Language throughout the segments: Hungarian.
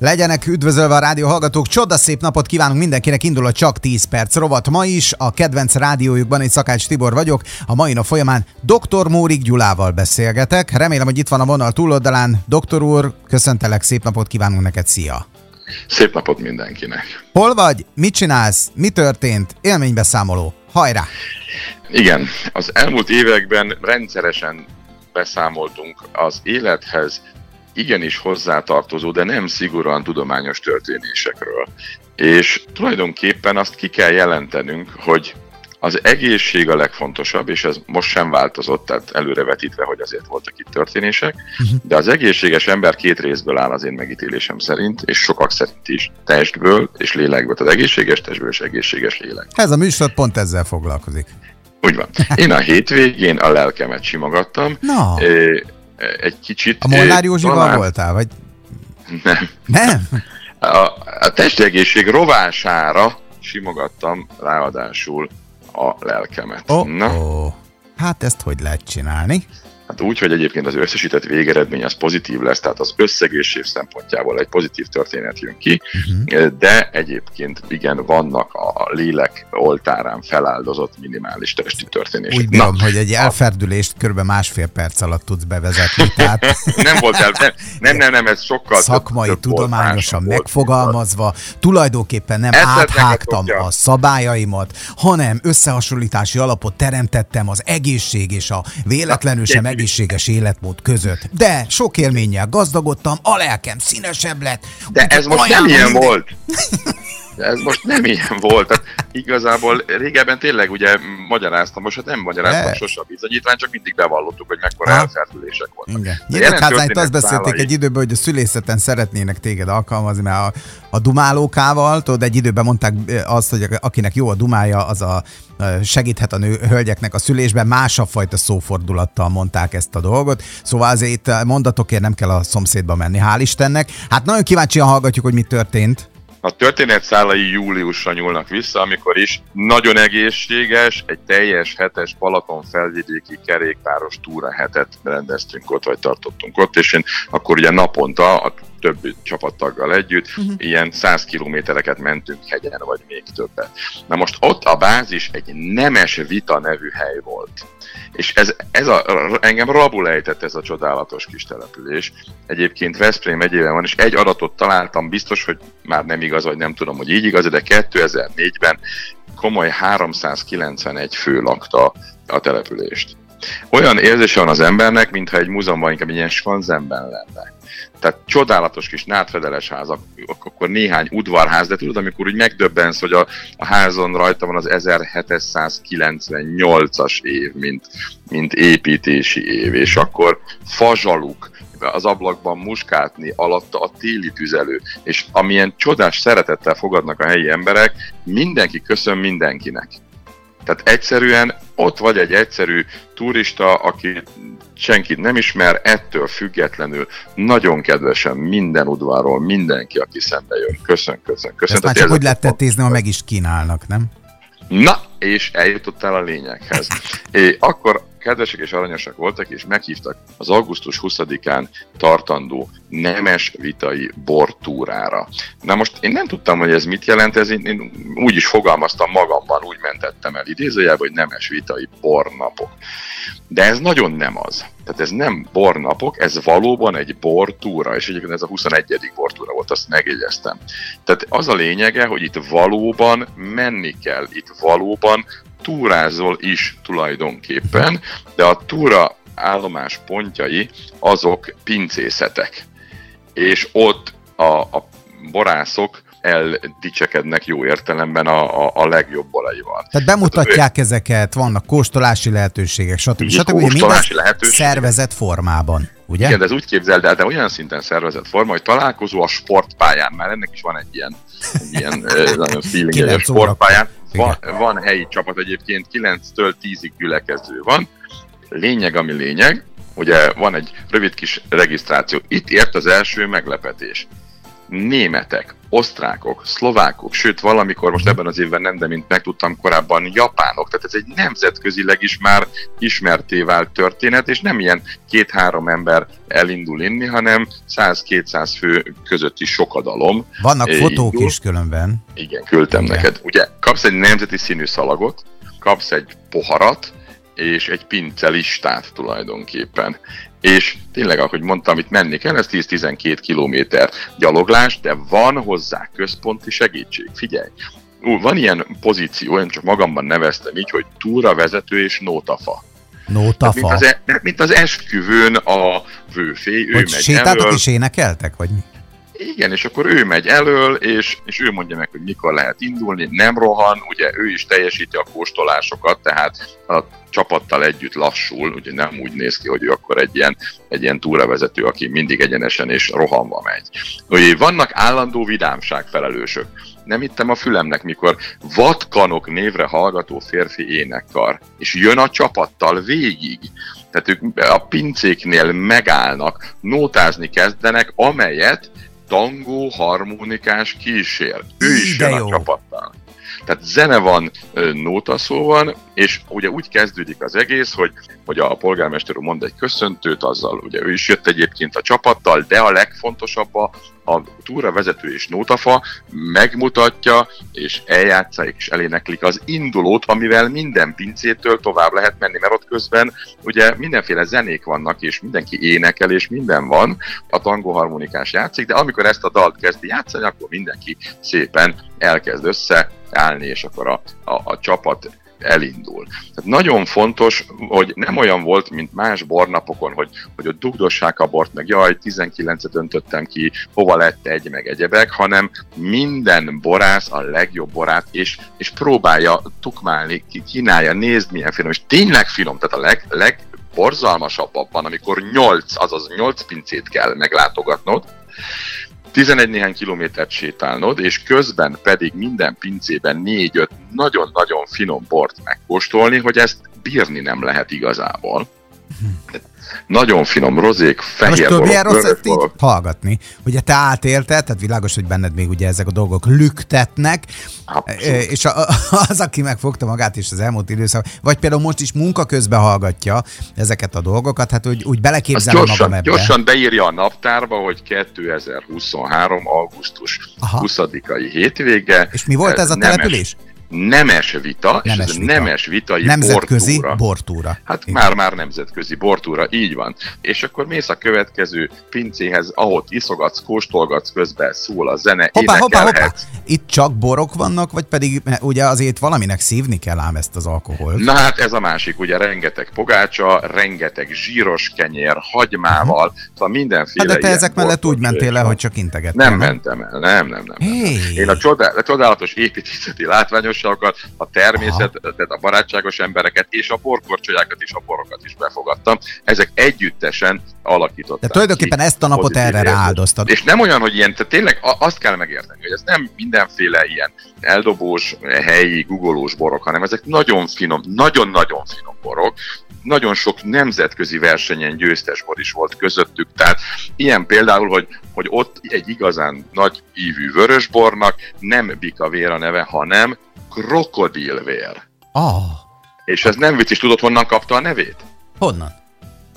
Legyenek üdvözölve a rádió hallgatók, csoda szép napot kívánunk mindenkinek, indul a Csak 10 perc rovat ma is, a kedvenc rádiójukban, egy Szakács Tibor vagyok, a mai nap folyamán dr. Mórik Gyulával beszélgetek, remélem, hogy itt van a vonal túloldalán. Doktor úr, köszöntelek, szép napot kívánunk neked, szia! Szép napot mindenkinek! Hol vagy? Mit csinálsz? Mi történt? Élménybeszámoló. Hajrá! Igen, az elmúlt években rendszeresen beszámoltunk az élethez igenis hozzátartozó, de nem szigorúan tudományos történésekről. És tulajdonképpen azt ki kell jelentenünk, hogy az egészség a legfontosabb, és ez most sem változott, tehát előrevetítve, hogy azért voltak itt történések, uh-huh. de az egészséges ember két részből áll az én megítélésem szerint, és sokak szerint is, testből és lélekből. Tehát egészséges testből és egészséges lélek. Ez a műsor pont ezzel foglalkozik. Úgy van. Én a hétvégén a lelkemet simogattam. No. Egy kicsit... A Molnár Józsival talán... voltál, vagy? Nem. Nem? A, a testegészség rovására simogattam ráadásul a lelkemet. Oh, Na? Oh. Hát ezt hogy lehet csinálni? Hát úgy, hogy egyébként az összesített végeredmény az pozitív lesz, tehát az összegészség szempontjából egy pozitív történet jön ki, uh-huh. de egyébként igen, vannak a lélek oltárán feláldozott minimális testi történések. Úgy bírom, Na, hogy egy elferdülést kb. másfél perc alatt tudsz bevezetni. Tehát... nem volt el, nem, nem, nem, nem, ez sokkal Szakmai, több, több tudományosan volt, megfogalmazva, volt. tulajdonképpen nem Ezt áthágtam a szabályaimat, hanem összehasonlítási alapot teremtettem az egészség és a véletlenül sem egészséges életmód között. De sok élménnyel gazdagodtam, a lelkem színesebb lett. De ez most nem ilyen volt. De ez most nem ilyen volt. Tehát igazából régebben tényleg ugye magyaráztam, most hát nem magyaráztam sose a bizonyítvány, csak mindig bevallottuk, hogy mekkora elferdülések voltak. Nyíltházán azt beszélték szálai... egy időben, hogy a szülészeten szeretnének téged alkalmazni, mert a, a dumálókával, tudod, egy időben mondták azt, hogy akinek jó a dumája, az a segíthet a nő, hölgyeknek a szülésben, másabb fajta szófordulattal mondták ezt a dolgot. Szóval azért mondatokért nem kell a szomszédba menni, hál' Istennek. Hát nagyon kíváncsian hallgatjuk, hogy mi történt. A történet szálai júliusra nyúlnak vissza, amikor is nagyon egészséges, egy teljes hetes Balaton felvidéki kerékpáros túra hetet rendeztünk ott, vagy tartottunk ott, és én akkor ugye naponta a több csapattaggal együtt, uh-huh. ilyen 100 kilométereket mentünk hegyen, vagy még többet. Na most ott a bázis egy nemes vita nevű hely volt. És ez, ez a, engem rabul ejtett ez a csodálatos kis település. Egyébként Veszprém megyében van, és egy adatot találtam, biztos, hogy már nem igaz, vagy nem tudom, hogy így igaz, de 2004-ben komoly 391 fő lakta a települést. Olyan érzése van az embernek, mintha egy múzeumban inkább egy ilyen skanzenben lenne. Tehát csodálatos kis nátfedeles házak, akkor néhány udvarház, de tudod, amikor úgy megdöbbensz, hogy a, a házon rajta van az 1798-as év, mint, mint építési év, és akkor fazsaluk, az ablakban muskátni, alatta a téli tüzelő, és amilyen csodás szeretettel fogadnak a helyi emberek, mindenki köszön mindenkinek. Tehát egyszerűen ott vagy egy egyszerű turista, aki senkit nem ismer, ettől függetlenül nagyon kedvesen minden udvarról mindenki, aki szembe jön. Köszön, köszön, köszön. Ezt már csak úgy lehet tetézni, ha meg is kínálnak, nem? Na, és eljutottál a lényeghez. É, akkor kedvesek és aranyosak voltak, és meghívtak az augusztus 20-án tartandó nemes vitai bortúrára. Na most én nem tudtam, hogy ez mit jelent, ez én, én úgy is fogalmaztam magamban, úgy mentettem el idézőjelbe, hogy nemes vitai bornapok. De ez nagyon nem az. Tehát ez nem bornapok, ez valóban egy bortúra, és egyébként ez a 21. bortúra volt, azt megjegyeztem. Tehát az a lényege, hogy itt valóban menni kell, itt valóban túrázol is tulajdonképpen, de a túra állomás pontjai azok pincészetek. És ott a, a borászok eldicsekednek jó értelemben a, a, a legjobb olajval. Tehát bemutatják Tehát, ezeket, vannak kóstolási lehetőségek, stb. stb. stb. Kóstolási lehetőségek. szervezett formában. Ugye? Igen, de ez úgy képzeld el, de olyan szinten szervezett forma, hogy találkozó a sportpályán, már ennek is van egy ilyen, egy ilyen nagyon feeling a sportpályán. Van, van helyi csapat egyébként, 9-től 10-ig gyülekező van. Lényeg, ami lényeg, ugye van egy rövid kis regisztráció. Itt ért az első meglepetés németek, osztrákok, szlovákok, sőt valamikor most ebben az évben nem, de mint megtudtam korábban, japánok. Tehát ez egy nemzetközileg is már ismerté vált történet, és nem ilyen két-három ember elindul inni, hanem 100-200 fő közötti sokadalom. Vannak fotók indul. is különben. Igen, küldtem Igen. neked. Ugye kapsz egy nemzeti színű szalagot, kapsz egy poharat, és egy pince listát tulajdonképpen. És tényleg, ahogy mondtam, itt menni kell, ez 10-12 kilométer gyaloglás, de van hozzá központi segítség. Figyelj, van ilyen pozíció, én csak magamban neveztem így, hogy túravezető és nótafa. Nótafa? Mint az, e, mint az esküvőn a vőfély, ő hogy megy sétáltak elől. és énekeltek, vagy mi? Igen, és akkor ő megy elől, és, és ő mondja meg, hogy mikor lehet indulni, nem rohan, ugye ő is teljesíti a kóstolásokat, tehát a csapattal együtt lassul, ugye nem úgy néz ki, hogy ő akkor egy ilyen, egy ilyen túravezető, aki mindig egyenesen és rohanva megy. Ugye vannak állandó vidámság felelősök. Nem hittem a fülemnek, mikor vatkanok névre hallgató férfi énekkar, és jön a csapattal végig. Tehát ők a pincéknél megállnak, nótázni kezdenek, amelyet tangó harmonikás kísér. Ő is jön a csapattal. Tehát zene van, nóta szó van, és ugye úgy kezdődik az egész, hogy, hogy a polgármester úr mond egy köszöntőt, azzal ugye ő is jött egyébként a csapattal, de a legfontosabb a, a túra vezető és nótafa megmutatja, és eljátszák és eléneklik az indulót, amivel minden pincétől tovább lehet menni, mert ott közben ugye mindenféle zenék vannak, és mindenki énekel, és minden van, a tangó harmonikás játszik, de amikor ezt a dalt kezdi játszani, akkor mindenki szépen elkezd össze állni, és akkor a, a, a csapat elindul. Tehát nagyon fontos, hogy nem olyan volt, mint más bornapokon, hogy, hogy ott dugdossák a bort, meg jaj, 19-et öntöttem ki, hova lett egy, meg egyebek, hanem minden borász a legjobb borát, és, és próbálja tukmálni, kínálja, nézd milyen finom, és tényleg finom, tehát a leg, leg borzalmasabb abban, amikor 8, azaz 8 pincét kell meglátogatnod, 11 néhány kilométert sétálnod, és közben pedig minden pincében 4-5 nagyon-nagyon finom bort megkóstolni, hogy ezt bírni nem lehet igazából. Nagyon finom rozék, fehér Most több ilyen rossz így hallgatni. Ugye te átélted, tehát világos, hogy benned még ugye ezek a dolgok lüktetnek, Abszolút. és a, az, aki megfogta magát is az elmúlt időszak, vagy például most is munka közben hallgatja ezeket a dolgokat, hát úgy, úgy beleképzelem gyorsan, magam ebbe. Gyorsan beírja a naptárba, hogy 2023. augusztus Aha. 20-ai hétvége. És mi volt ez a település? Nemes vita, nemes és ez vita. nemes vitai Nemzetközi bortúra. bortúra. Hát már-már nemzetközi bortúra, így van. És akkor mész a következő pincéhez, ahol iszogatsz, kóstolgatsz, közben szól a zene, hoppá, hoppá, hoppá. Itt csak borok vannak, vagy pedig ugye azért valaminek szívni kell ám ezt az alkoholt? Na hát ez a másik, ugye rengeteg pogácsa, rengeteg zsíros kenyér, hagymával, uh-huh. szóval mindenféle hát de te ezek mellett úgy mentél le, hogy csak integettél. Nem, nem mentem el, nem, nem, nem. Hey. Én a, csodál, a csodálatos építészeti látványos társakat, a természetet, a barátságos embereket és a borkorcsolyákat és a borokat is befogadtam. Ezek együttesen alakították. De tulajdonképpen ki ezt a napot erre rááldoztad. És nem olyan, hogy ilyen, tehát tényleg azt kell megérteni, hogy ez nem mindenféle ilyen eldobós, helyi, gugolós borok, hanem ezek nagyon finom, nagyon-nagyon finom borok, nagyon sok nemzetközi versenyen győztes bor is volt közöttük, tehát ilyen például, hogy, hogy ott egy igazán nagy ívű vörösbornak nem Bika Vér a neve, hanem krokodilvér. Ah. És ez nem vicc, és tudod honnan kapta a nevét? Honnan?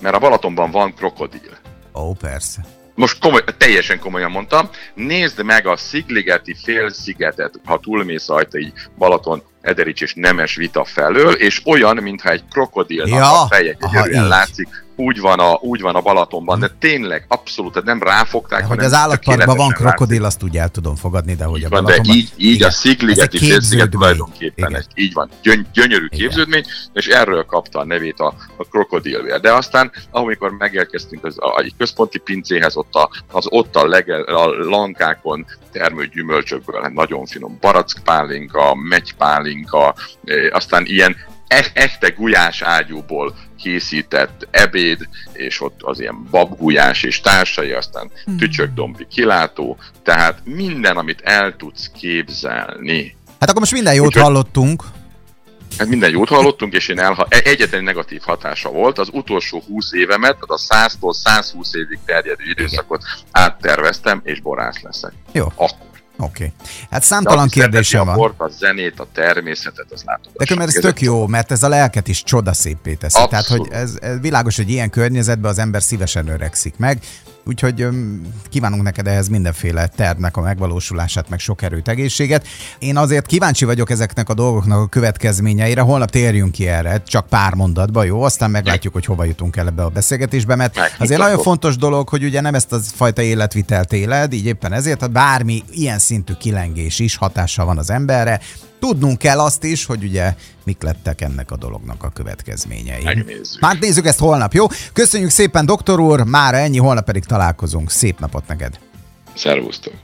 Mert a Balatonban van krokodil. Ó, oh, persze. Most komoly, teljesen komolyan mondtam, nézd meg a Szigligeti félszigetet, ha túlmész rajta így Balaton, Ederics és Nemes vita felől, és olyan, mintha egy krokodilnak ja, a feje látszik, úgy van, a, úgy van a Balatonban, de tényleg abszolút nem ráfogták. De, hogy az állatparkban van krokodil, azt úgy el tudom fogadni, de hogy így a van, Balatonban... De így, így igen, a Szigligeti félsziget tulajdonképpen igen. egy, így van, gyöny, gyönyörű igen. képződmény, és erről kapta a nevét a, a krokodilvér. De aztán, amikor megérkeztünk az, a, egy központi pincéhez, ott a, az ott a, lege, a lankákon termő gyümölcsökből hát nagyon finom barackpálinka, megypálinka, aztán ilyen echte gulyás ágyúból készített ebéd, és ott az ilyen babgulyás és társai, aztán hmm. tücsökdombi kilátó, tehát minden, amit el tudsz képzelni. Hát akkor most minden jót Úgyhogy... hallottunk, Hát minden jót hallottunk, és én elha- e- egyetlen negatív hatása volt, az utolsó 20 évemet, az a 100-tól 120 évig terjedő időszakot átterveztem, és borász leszek. Jó. Akkor. Oké. Okay. Hát számtalan kérdésem van. A bort, a zenét, a természetet, az látom. Nekem ez tök jó, mert ez a lelket is csodaszépé teszi. Abszolút. Tehát, hogy ez, ez világos, hogy ilyen környezetben az ember szívesen öregszik meg. Úgyhogy kívánunk neked ehhez mindenféle tervnek a megvalósulását, meg sok erőt, egészséget. Én azért kíváncsi vagyok ezeknek a dolgoknak a következményeire. Holnap térjünk ki erre, csak pár mondatba, jó? Aztán meglátjuk, hogy hova jutunk el ebbe a beszélgetésbe, mert azért nagyon fontos dolog, hogy ugye nem ezt a fajta életvitelt éled, így éppen ezért, ha bármi ilyen szintű kilengés is hatással van az emberre, tudnunk kell azt is, hogy ugye mik lettek ennek a dolognak a következményei. Megnézzük. Hát nézzük ezt holnap, jó? Köszönjük szépen, doktor úr, már ennyi, holnap pedig találkozunk. Szép napot neked! Szervusztok!